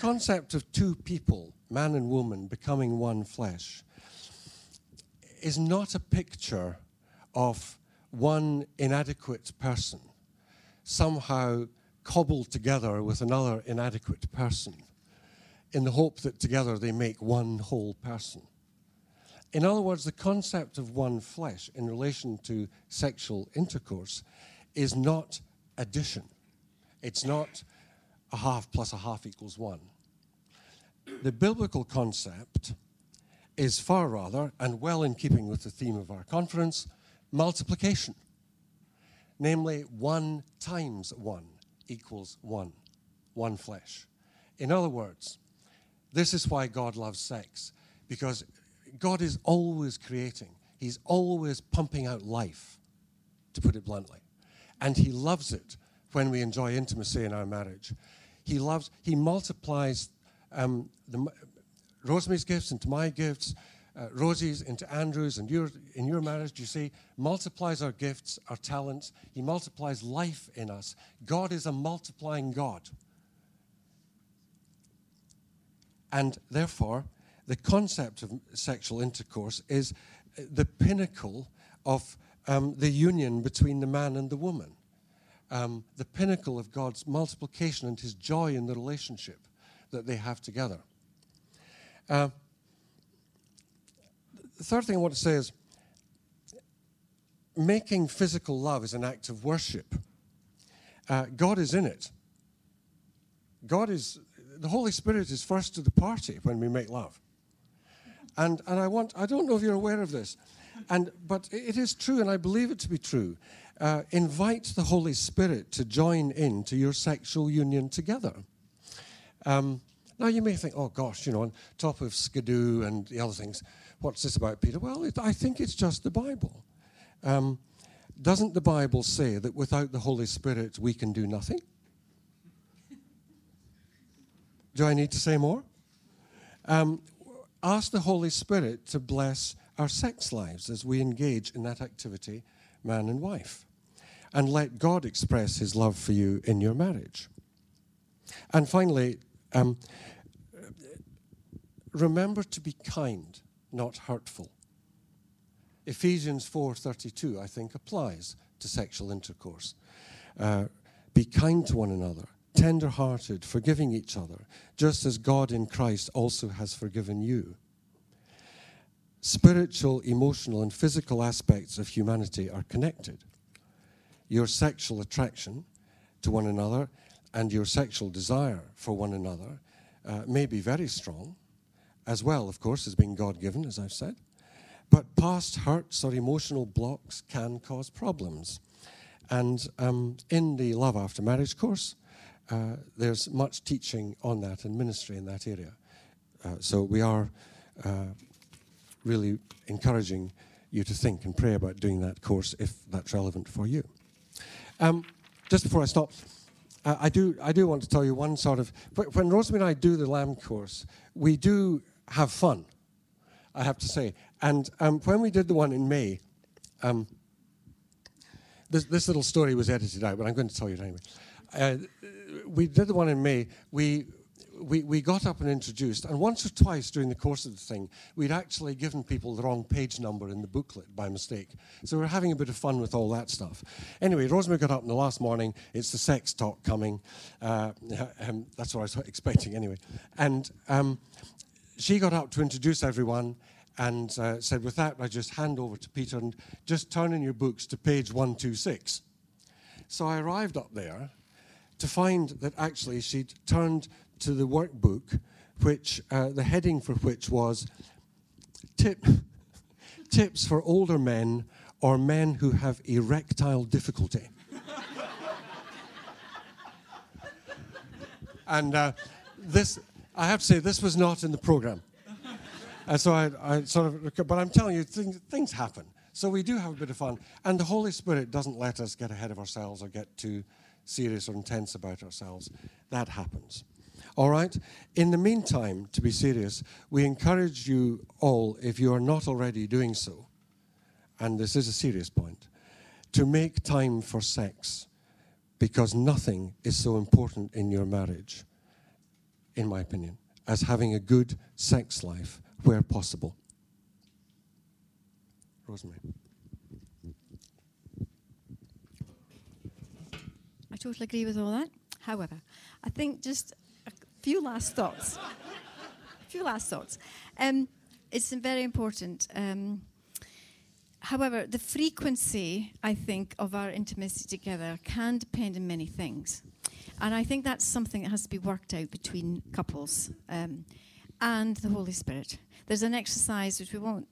concept of two people, man and woman, becoming one flesh, is not a picture of one inadequate person somehow cobbled together with another inadequate person in the hope that together they make one whole person. In other words, the concept of one flesh in relation to sexual intercourse is not addition. It's not a half plus a half equals one. The biblical concept is far rather, and well in keeping with the theme of our conference, multiplication. Namely, one times one equals one, one flesh. In other words, this is why God loves sex, because God is always creating, He's always pumping out life, to put it bluntly. And He loves it when we enjoy intimacy in our marriage. He loves, He multiplies um, the, Rosemary's gifts into my gifts, uh, Rosie's into Andrew's, and your, in your marriage, you see, multiplies our gifts, our talents. He multiplies life in us. God is a multiplying God. And therefore, the concept of sexual intercourse is the pinnacle of um, the union between the man and the woman, um, the pinnacle of God's multiplication and his joy in the relationship that they have together. Uh, the third thing I want to say is making physical love is an act of worship. Uh, God is in it. God is, the Holy Spirit is first to the party when we make love. And, and I want, I don't know if you're aware of this, and, but it is true, and I believe it to be true. Uh, invite the Holy Spirit to join in to your sexual union together. Um, now you may think, oh gosh, you know, on top of skidoo and the other things, what's this about, Peter? Well, it, I think it's just the Bible. Um, doesn't the Bible say that without the Holy Spirit we can do nothing? Do I need to say more? Um, ask the Holy Spirit to bless our sex lives as we engage in that activity, man and wife. And let God express his love for you in your marriage. And finally, um, remember to be kind, not hurtful. Ephesians 4:32, I think, applies to sexual intercourse. Uh, be kind to one another, tender-hearted, forgiving each other, just as God in Christ also has forgiven you. Spiritual, emotional, and physical aspects of humanity are connected. Your sexual attraction to one another and your sexual desire for one another uh, may be very strong, as well, of course, as being God given, as I've said. But past hurts or emotional blocks can cause problems. And um, in the Love After Marriage course, uh, there's much teaching on that and ministry in that area. Uh, so we are uh, really encouraging you to think and pray about doing that course if that's relevant for you. Um, just before I stop, uh, I do I do want to tell you one sort of when Rosemary and I do the LAM course, we do have fun. I have to say, and um, when we did the one in May, um, this, this, little story was edited out, but I'm going to tell you anyway. Uh, we did the one in May. We we, we got up and introduced, and once or twice during the course of the thing, we'd actually given people the wrong page number in the booklet by mistake. So we are having a bit of fun with all that stuff. Anyway, Rosemary got up in the last morning. It's the sex talk coming. Uh, [LAUGHS] um, that's what I was expecting anyway. And um, she got up to introduce everyone and uh, said, with that, I just hand over to Peter and just turn in your books to page 126. So I arrived up there to find that actually she'd turned to the workbook, which uh, the heading for which was tip, [LAUGHS] tips for older men or men who have erectile difficulty. [LAUGHS] and uh, this, I have to say, this was not in the program. And so I, I, sort of, but I'm telling you, things, things happen. So we do have a bit of fun. And the Holy Spirit doesn't let us get ahead of ourselves or get too serious or intense about ourselves. That happens. All right? In the meantime, to be serious, we encourage you all, if you are not already doing so, and this is a serious point, to make time for sex because nothing is so important in your marriage, in my opinion, as having a good sex life where possible. Rosemary. I totally agree with all that. However, I think just few last thoughts. few last thoughts. Um, it's very important. Um, however, the frequency, I think, of our intimacy together can depend on many things. And I think that's something that has to be worked out between couples um, and the Holy Spirit. There's an exercise which we won't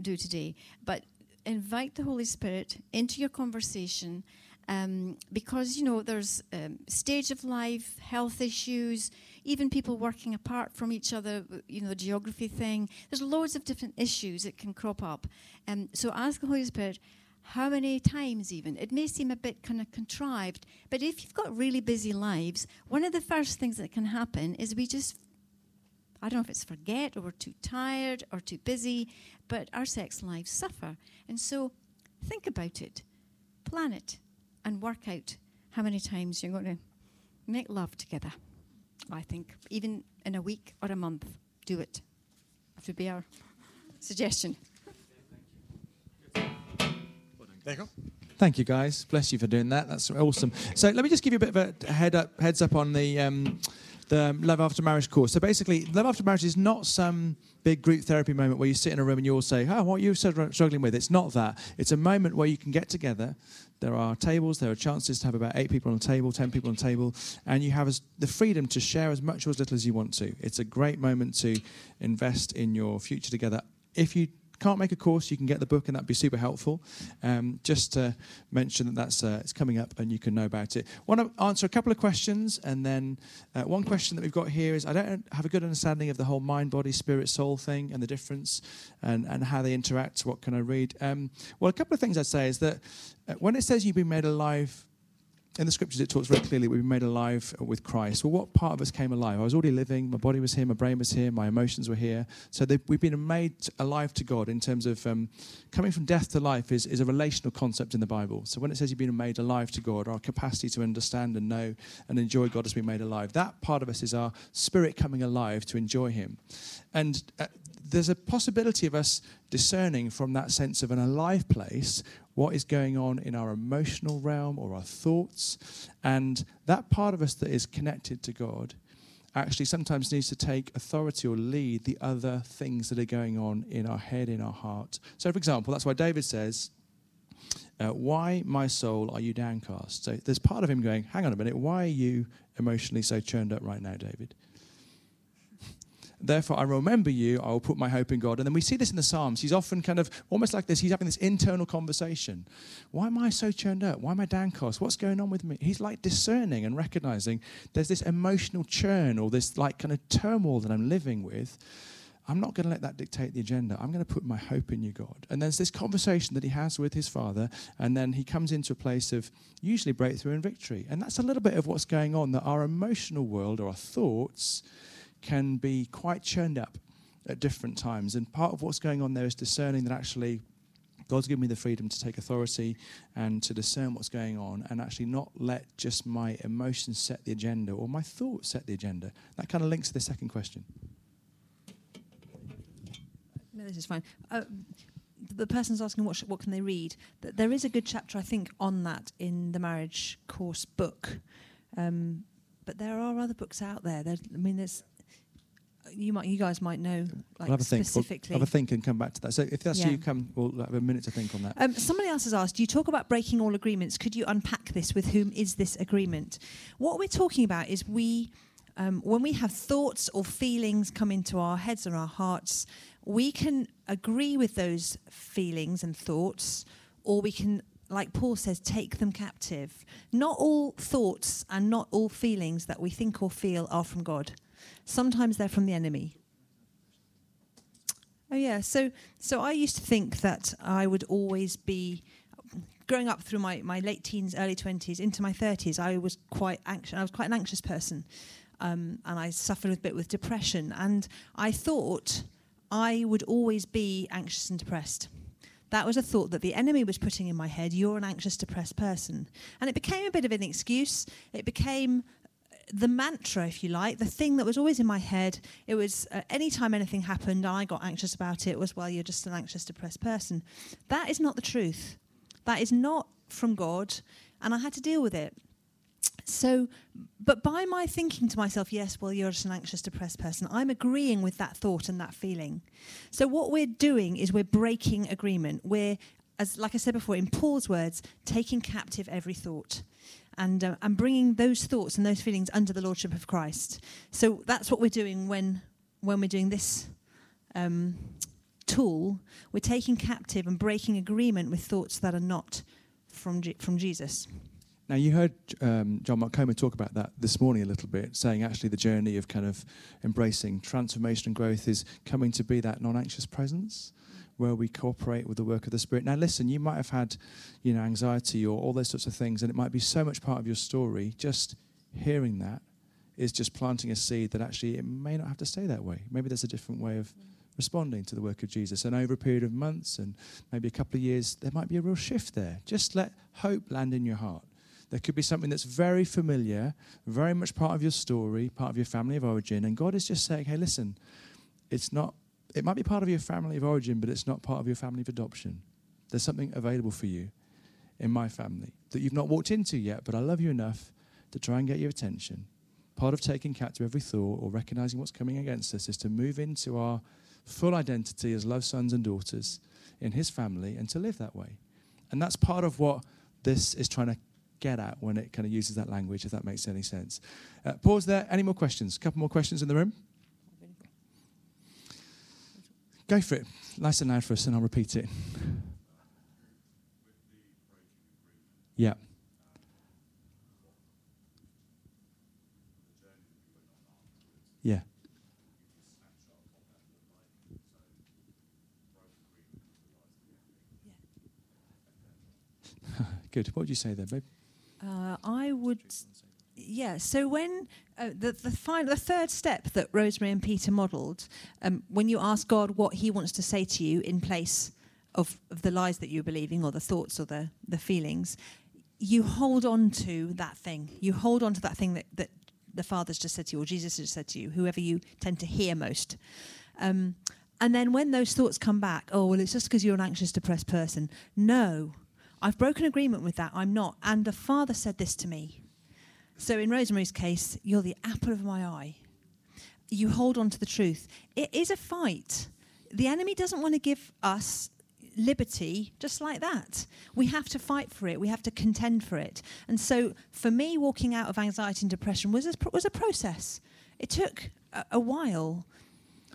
do today, but invite the Holy Spirit into your conversation um, because you know there's um, stage of life, health issues, even people working apart from each other. You know the geography thing. There's loads of different issues that can crop up. Um, so ask the Holy Spirit. How many times, even? It may seem a bit kind of contrived, but if you've got really busy lives, one of the first things that can happen is we just I don't know if it's forget or we're too tired or too busy, but our sex lives suffer. And so think about it, plan it, and work out how many times you're going to make love together. I think even in a week or a month, do it. That would be our suggestion. There you go. Thank you, guys. Bless you for doing that. That's awesome. So let me just give you a bit of a head up, heads up on the um, the Love After Marriage course. So basically, Love After Marriage is not some big group therapy moment where you sit in a room and you all say, "Oh, what are you struggling with?" It's not that. It's a moment where you can get together. There are tables. There are chances to have about eight people on a table, ten people on a table, and you have the freedom to share as much or as little as you want to. It's a great moment to invest in your future together. If you can't make a course, you can get the book, and that'd be super helpful. Um, just to mention that that's uh, it's coming up, and you can know about it. Want to answer a couple of questions, and then uh, one question that we've got here is: I don't have a good understanding of the whole mind, body, spirit, soul thing, and the difference, and and how they interact. What can I read? Um, well, a couple of things I'd say is that uh, when it says you've been made alive in the scriptures it talks very clearly we've been made alive with Christ. Well, what part of us came alive? I was already living, my body was here, my brain was here, my emotions were here. So we've been made alive to God in terms of um, coming from death to life is, is a relational concept in the Bible. So when it says you've been made alive to God, our capacity to understand and know and enjoy God has been made alive. That part of us is our spirit coming alive to enjoy Him. And uh, there's a possibility of us discerning from that sense of an alive place what is going on in our emotional realm or our thoughts. And that part of us that is connected to God actually sometimes needs to take authority or lead the other things that are going on in our head, in our heart. So, for example, that's why David says, uh, Why, my soul, are you downcast? So, there's part of him going, Hang on a minute, why are you emotionally so churned up right now, David? Therefore, I remember you. I will put my hope in God. And then we see this in the Psalms. He's often kind of almost like this. He's having this internal conversation. Why am I so churned up? Why am I downcast? What's going on with me? He's like discerning and recognizing there's this emotional churn or this like kind of turmoil that I'm living with. I'm not going to let that dictate the agenda. I'm going to put my hope in you, God. And there's this conversation that he has with his father, and then he comes into a place of usually breakthrough and victory. And that's a little bit of what's going on that our emotional world or our thoughts can be quite churned up at different times. And part of what's going on there is discerning that actually God's given me the freedom to take authority and to discern what's going on and actually not let just my emotions set the agenda or my thoughts set the agenda. That kind of links to the second question. No, this is fine. Uh, the person's asking what, sh- what can they read. There is a good chapter, I think, on that in the marriage course book. Um, but there are other books out there. There's, I mean, there's you might, you guys might know, like have a specifically. We'll have a think and come back to that. So if that's yeah. you, come. We'll have a minute to think on that. Um, somebody else has asked. You talk about breaking all agreements. Could you unpack this? With whom is this agreement? What we're talking about is we, um, when we have thoughts or feelings come into our heads or our hearts, we can agree with those feelings and thoughts, or we can like Paul says, take them captive. Not all thoughts and not all feelings that we think or feel are from God. Sometimes they're from the enemy. Oh yeah, so so I used to think that I would always be growing up through my, my late teens, early twenties, into my thirties. I was quite anxious. I was quite an anxious person, um, and I suffered a bit with depression. And I thought I would always be anxious and depressed. That was a thought that the enemy was putting in my head. You're an anxious, depressed person, and it became a bit of an excuse. It became the mantra, if you like, the thing that was always in my head, it was uh, anytime anything happened and I got anxious about it, was, well, you're just an anxious, depressed person. That is not the truth. That is not from God, and I had to deal with it. So, but by my thinking to myself, yes, well, you're just an anxious, depressed person, I'm agreeing with that thought and that feeling. So, what we're doing is we're breaking agreement. We're, as like I said before, in Paul's words, taking captive every thought and, uh, and bringing those thoughts and those feelings under the lordship of Christ. So that's what we're doing when, when we're doing this um, tool. We're taking captive and breaking agreement with thoughts that are not from, G- from Jesus. Now, you heard um, John Mark Comer talk about that this morning a little bit, saying actually the journey of kind of embracing transformation and growth is coming to be that non anxious presence where we cooperate with the work of the Spirit. Now, listen, you might have had, you know, anxiety or all those sorts of things, and it might be so much part of your story. Just hearing that is just planting a seed that actually it may not have to stay that way. Maybe there's a different way of responding to the work of Jesus. And over a period of months and maybe a couple of years, there might be a real shift there. Just let hope land in your heart. There could be something that's very familiar, very much part of your story, part of your family of origin, and God is just saying, hey, listen, it's not it might be part of your family of origin, but it's not part of your family of adoption. There's something available for you in my family that you've not walked into yet, but I love you enough to try and get your attention. Part of taking captive every thought or recognizing what's coming against us is to move into our full identity as loved sons and daughters in his family and to live that way. And that's part of what this is trying to get at when it kind of uses that language, if that makes any sense. Uh, pause there. Any more questions? A couple more questions in the room? Go for it. Nice and loud for us, and I'll repeat it. Yeah. Yeah. [LAUGHS] Good. What would you say there, babe? Uh, I would yeah. So when uh, the the final, the third step that Rosemary and Peter modelled, um, when you ask God what He wants to say to you in place of, of the lies that you're believing or the thoughts or the the feelings, you hold on to that thing. You hold on to that thing that that the Father's just said to you or Jesus has said to you, whoever you tend to hear most. Um, and then when those thoughts come back, oh well, it's just because you're an anxious, depressed person. No, I've broken agreement with that. I'm not. And the Father said this to me. So in Rosemary's case, you're the apple of my eye. You hold on to the truth. It is a fight. The enemy doesn't want to give us liberty just like that. We have to fight for it. We have to contend for it. And so for me, walking out of anxiety and depression was a, was a process. It took a, a while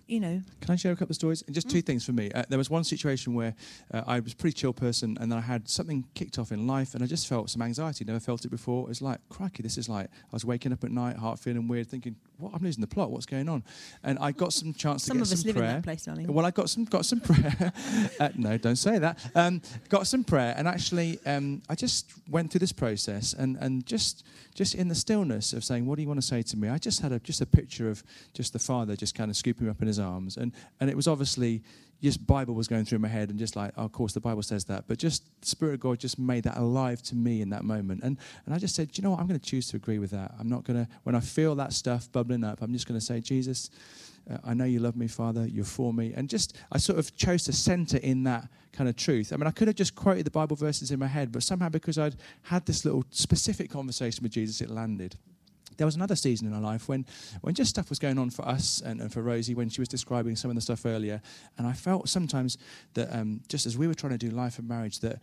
you know. Can I share a couple of stories? And just mm. two things for me. Uh, there was one situation where uh, I was a pretty chill person, and then I had something kicked off in life, and I just felt some anxiety. Never felt it before. It was like, crikey, this is like I was waking up at night, heart feeling weird, thinking, what? I'm losing the plot. What's going on? And I got some chance some to get some prayer. Some of us live in that place, darling. Well, I got some got some prayer. [LAUGHS] uh, no, don't say that. Um, got some prayer, and actually, um, I just went through this process, and and just just in the stillness of saying, what do you want to say to me? I just had a just a picture of just the Father just kind of scooping me up in His arms, and and it was obviously just Bible was going through my head and just like, oh, of course, the Bible says that. But just the Spirit of God just made that alive to me in that moment. And, and I just said, you know what? I'm going to choose to agree with that. I'm not going to, when I feel that stuff bubbling up, I'm just going to say, Jesus, uh, I know you love me, Father. You're for me. And just, I sort of chose to center in that kind of truth. I mean, I could have just quoted the Bible verses in my head, but somehow because I'd had this little specific conversation with Jesus, it landed there was another season in our life when, when just stuff was going on for us and, and for Rosie when she was describing some of the stuff earlier. And I felt sometimes that um, just as we were trying to do life and marriage, that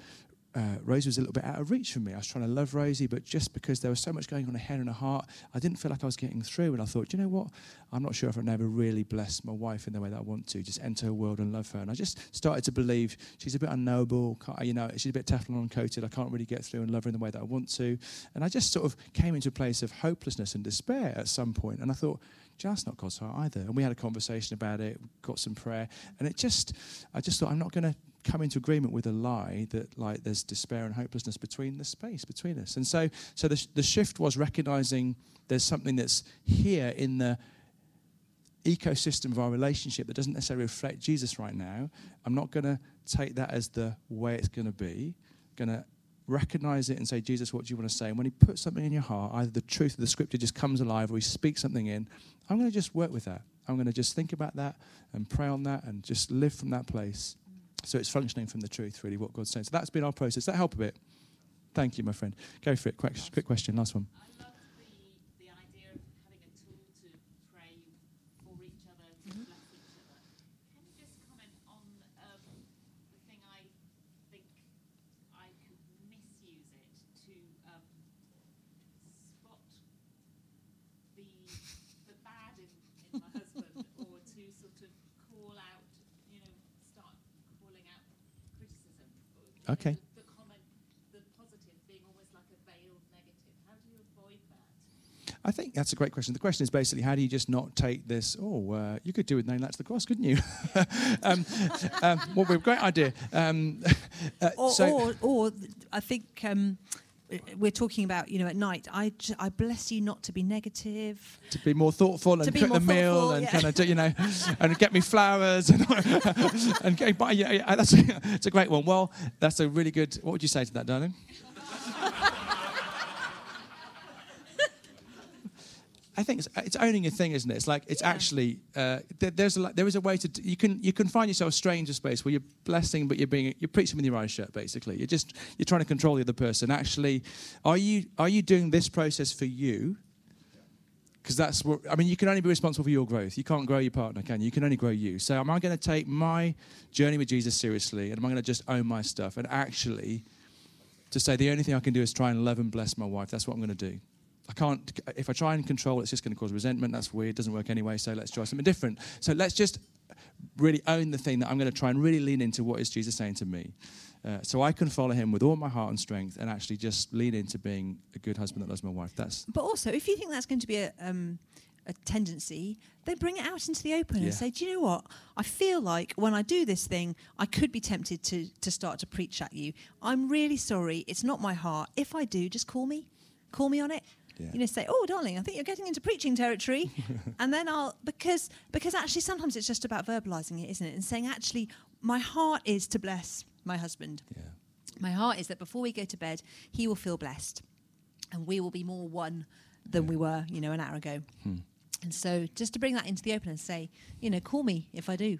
uh, Rosie was a little bit out of reach for me. I was trying to love Rosie, but just because there was so much going on in her head and her heart, I didn't feel like I was getting through. And I thought, you know what? I'm not sure if I've never really blessed my wife in the way that I want to, just enter her world and love her. And I just started to believe she's a bit unknowable, you know, she's a bit Teflon coated. I can't really get through and love her in the way that I want to. And I just sort of came into a place of hopelessness and despair at some point. And I thought, just not God's heart either. And we had a conversation about it, got some prayer, and it just, I just thought, I'm not going to come into agreement with a lie that like there's despair and hopelessness between the space between us. And so, so the, the shift was recognizing there's something that's here in the ecosystem of our relationship that doesn't necessarily reflect Jesus right now. I'm not going to take that as the way it's going to be. Going to recognize it and say, Jesus, what do you want to say? And when He puts something in your heart, either the truth of the scripture just comes alive or He speaks something in, I'm going to just work with that. I'm going to just think about that and pray on that and just live from that place. So it's functioning from the truth, really, what God's saying. So that's been our process. That help a bit? Thank you, my friend. Go for it. Quick, quick question. Last one. I love the, the idea of having a tool to pray for each other, to bless each other. Can you just comment on um, the thing I think I could misuse it to um, spot the the bad in, in my husband, or to sort of call out, you know, start calling out criticism. Or, you know, Okay. The, the comment, the positive being almost like a veiled negative. How do you avoid that? I think that's a great question. The question is basically, how do you just not take this? Oh, uh, you could do with nailing that to the cross, couldn't you? [LAUGHS] um, um, well, we've a great idea. Um, [LAUGHS] uh, Or, so, or, or I think um, Uh, we're talking about, you know, at night, I, j- I bless you not to be negative. to be more thoughtful and cook the meal and yeah. kind of, do, you know, [LAUGHS] and get me flowers and, [LAUGHS] and get, buy, yeah, yeah, that's a, it's [LAUGHS] a great one. Well, that's a really good. What would you say to that, darling? I think it's, it's owning your thing, isn't it? It's like it's actually uh, there, there's a, there is a way to you can you can find yourself strange a space where you're blessing, but you're being you're preaching with your eyes shut. Basically, you're just you're trying to control the other person. Actually, are you are you doing this process for you? because that's what I mean. You can only be responsible for your growth. You can't grow your partner, can you? You can only grow you. So, am I going to take my journey with Jesus seriously, and am I going to just own my stuff and actually to say the only thing I can do is try and love and bless my wife? That's what I'm going to do. I can't. If I try and control, it's just going to cause resentment. That's weird. Doesn't work anyway. So let's try something different. So let's just really own the thing that I'm going to try and really lean into. What is Jesus saying to me? Uh, so I can follow him with all my heart and strength, and actually just lean into being a good husband that loves my wife. That's But also, if you think that's going to be a, um, a tendency, then bring it out into the open Yeah. and say, do you know what? I feel like when I do this thing, I could be tempted to, to start to preach at you. I'm really sorry. It's not my heart. If I do, just call me. Call me on it. Yeah. You know, say, "Oh, darling, I think you're getting into preaching territory," [LAUGHS] and then I'll because because actually sometimes it's just about verbalizing it, isn't it? And saying, "Actually, my heart is to bless my husband. yeah. My heart is that before we go to bed, he will feel blessed, and we will be more one than we were, you know, an hour ago." Hmm. And so, just to bring that into the open and say, you know, call me if I do.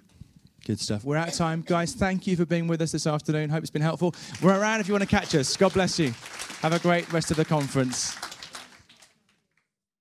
Good stuff. We're out of time. Guys, thank you for being with us this afternoon. Hope it's been helpful. We're around if you want to catch us. God bless you. Have a great rest of the conference.